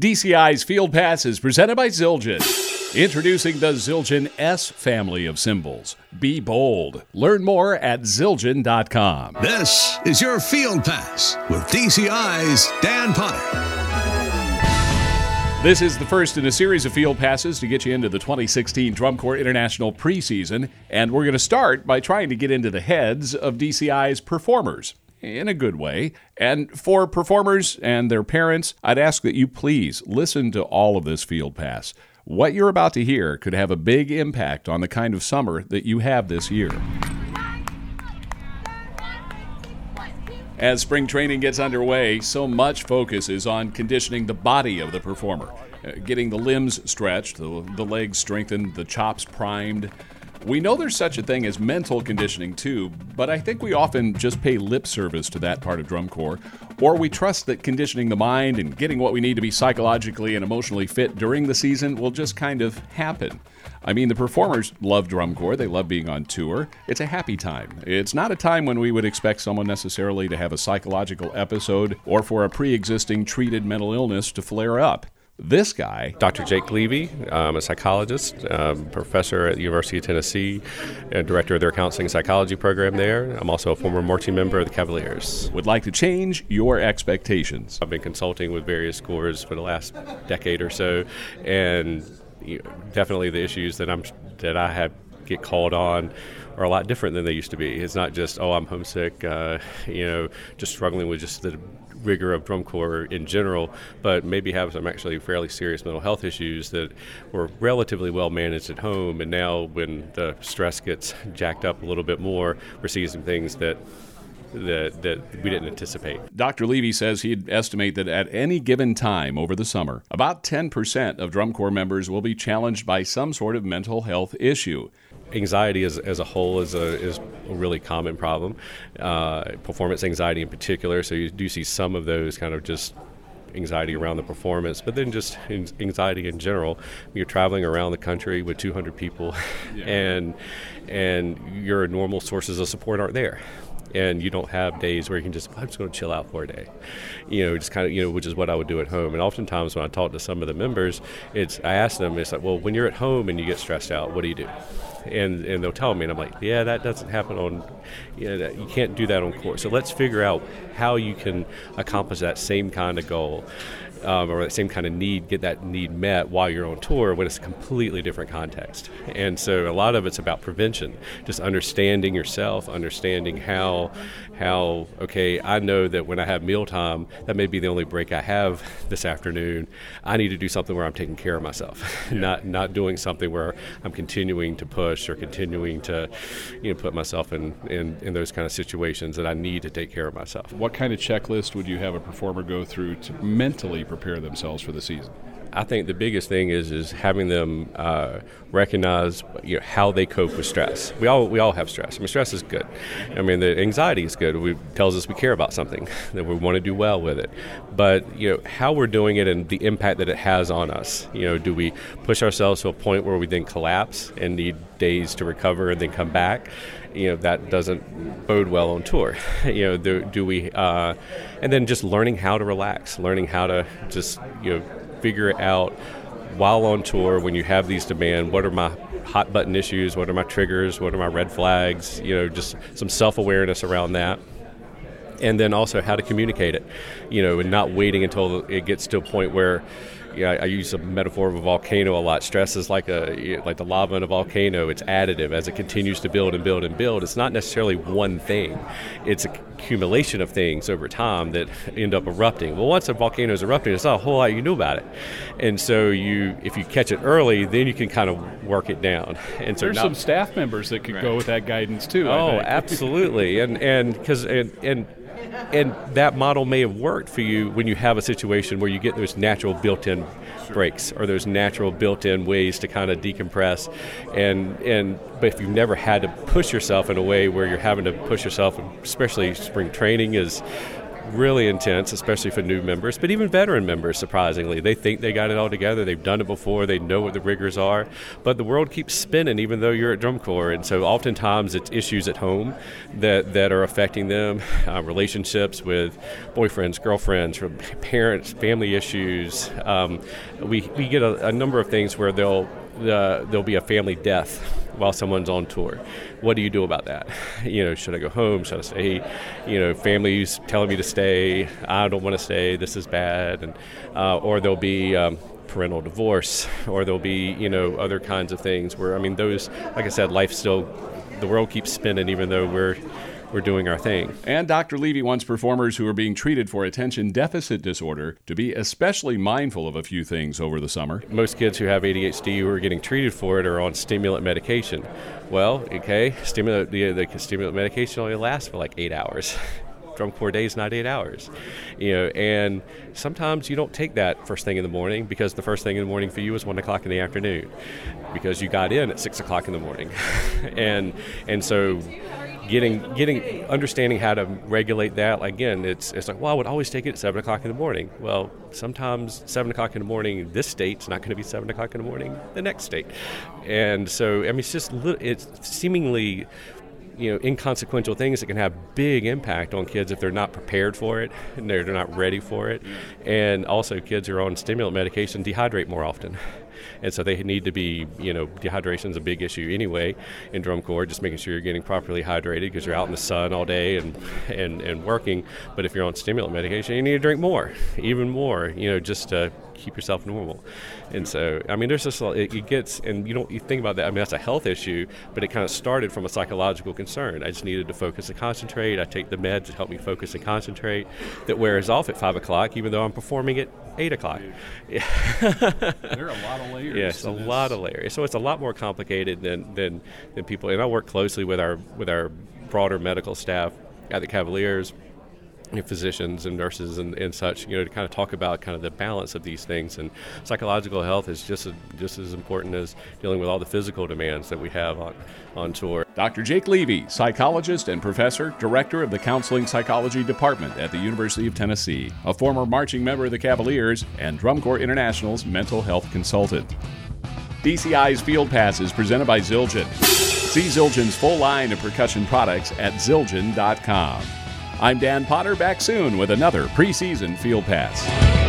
DCI's Field Pass is presented by Zildjian. Introducing the Zildjian S family of cymbals. Be bold. Learn more at Zildjian.com. This is your Field Pass with DCI's Dan Potter. This is the first in a series of field passes to get you into the 2016 Drum Corps International preseason, and we're going to start by trying to get into the heads of DCI's performers in a good way. And for performers and their parents, I'd ask that you please listen to all of this field pass. What you're about to hear could have a big impact on the kind of summer that you have this year. As spring training gets underway, so much focus is on conditioning the body of the performer, uh, getting the limbs stretched, the, the legs strengthened, the chops primed. We know there's such a thing as mental conditioning too, but I think we often just pay lip service to that part of drum corps, or we trust that conditioning the mind and getting what we need to be psychologically and emotionally fit during the season will just kind of happen. I mean, the performers love drum corps. They love being on tour. It's a happy time. It's not a time when we would expect someone necessarily to have a psychological episode or for a pre existing treated mental illness to flare up. This guy, Dr. Jake Levy, I'm a psychologist, um, professor at the University of Tennessee, and director of their counseling psychology program there. I'm also a former marching member of the Cavaliers. would like to change your expectations. I've been consulting with various corps for the last decade or so, and you know, definitely the issues that I'm that I have get called on are a lot different than they used to be. It's not just oh I'm homesick, uh, you know, just struggling with just the rigor of drum corps in general, but maybe have some actually fairly serious mental health issues that were relatively well managed at home, and now when the stress gets jacked up a little bit more, we're seeing some things that that, that we didn't anticipate. Dr. Levy says he'd estimate that at any given time over the summer, about 10% of drum corps members will be challenged by some sort of mental health issue. Anxiety as, as a whole is a, is a really common problem, uh, performance anxiety in particular. So you do see some of those kind of just anxiety around the performance, but then just anxiety in general. You're traveling around the country with 200 people, yeah. and and your normal sources of support aren't there and you don't have days where you can just I'm just going to chill out for a day, you know, just kind of you know, which is what I would do at home. And oftentimes when I talk to some of the members, it's I ask them, it's like, well, when you're at home and you get stressed out, what do you do? And and they'll tell me, and I'm like, yeah, that doesn't happen on, you know, you can't do that on course. So let's figure out how you can accomplish that same kind of goal um, or that same kind of need, get that need met while you're on tour when it's a completely different context. And so a lot of it's about prevention, just understanding yourself, understanding how, how okay, I know that when I have mealtime, that may be the only break I have this afternoon. I need to do something where I'm taking care of myself, not not doing something where I'm continuing to push or continuing to, you know, put myself in, in, in those kind of situations that I need to take care of myself. What kind of checklist would you have a performer go through to mentally prepare themselves for the season? I think the biggest thing is is having them uh, recognize you know, how they cope with stress. We all we all have stress. I mean, stress is good. I mean, the anxiety is good. It tells us we care about something that we want to do well with it. But you know how we're doing it and the impact that it has on us. You know, do we push ourselves to a point where we then collapse and need days to recover and then come back? you know that doesn't bode well on tour. you know, do, do we? Uh, and then just learning how to relax, learning how to just you know figure out while on tour when you have these demand. What are my hot button issues? What are my triggers? What are my red flags? You know, just some self awareness around that and then also how to communicate it, you know, and not waiting until it gets to a point where you know, I, I, use a metaphor of a volcano a lot. Stress is like a like the lava in a volcano. It's additive as it continues to build and build and build. It's not necessarily one thing. It's a accumulation of things over time that end up erupting. Well, once a volcano is erupting, it's not a whole lot you can do about it. And so you, if you catch it early, then you can kind of work it down. And so there's not, some staff members that could right. go with that guidance too. Oh, absolutely. and and because and and and that model may have worked for you when you have a situation where you get those natural built-in breaks or those natural built-in ways to kind of decompress. And and but if you've never had to push yourself in a way where you're having to push yourself especially spring training is really intense, especially for new members, but even veteran members, surprisingly. They think they got it all together. They've done it before. They know what the rigors are. But the world keeps spinning, even though you're at drum corps. And so oftentimes it's issues at home that, that are affecting them uh, relationships with boyfriends, girlfriends, parents, family issues. Um, we, we get a, a number of things where they'll uh, there'll be a family death while someone's on tour. What do you do about that? You know, should I go home? Should I stay? You know, families telling me to stay. I don't want to stay. This is bad. And uh, or there'll be um, parental divorce, or there'll be you know other kinds of things where I mean those. Like I said, life still, the world keeps spinning even though we're we're doing our thing. And Dr. Levy wants performers who are being treated for attention deficit disorder to be especially mindful of a few things over the summer. Most kids who have ADHD who are getting treated for it are on stimulant medication. Well, okay, stimulant the, the stimulant medication only lasts for like eight hours. drum corps days, not eight hours. You know, and sometimes you don't take that first thing in the morning because the first thing in the morning for you is one o'clock in the afternoon because you got in at six o'clock in the morning, and and so getting getting understanding how to regulate that again it's it's like well I would always take it at seven o'clock in the morning. Well sometimes seven o'clock in the morning this state's not going to be seven o'clock in the morning the next state. And so I mean it's just it's seemingly you know inconsequential things that can have big impact on kids if they're not prepared for it and they're, they're not ready for it. And also kids who are on stimulant medication dehydrate more often and so they need to be, you know, dehydration is a big issue anyway in drum corps. Just making sure you're getting properly hydrated because you're out in the sun all day and and and working. But if you're on stimulant medication, you need to drink more, even more, you know, just to keep yourself normal. And so, I mean, there's just it, it gets, and you don't you think about that. I mean, that's a health issue, but it kind of started from a psychological concern. I just needed to focus and concentrate. I take the meds to help me focus and concentrate. That wears off at five o'clock, even though I'm performing at eight o'clock. there are a lot of layers. Yes, a lot of layers. So it's a lot more complicated than, than than people. And I work closely with our with our broader medical staff at the Cavaliers you know, physicians and nurses and, and such, you know, to kind of talk about kind of the balance of these things. And psychological health is just a, just as important as dealing with all the physical demands that we have on, on tour. Dr. Jake Levy, psychologist and professor, director of the Counseling Psychology Department at the University of Tennessee, a former marching member of the Cavaliers, and Drum Corps International's mental health consultant. DCI's Field Pass is presented by Zildjian. See Zildjian's full line of percussion products at zildjian.com. I'm Dan Potter, back soon with another preseason Field Pass.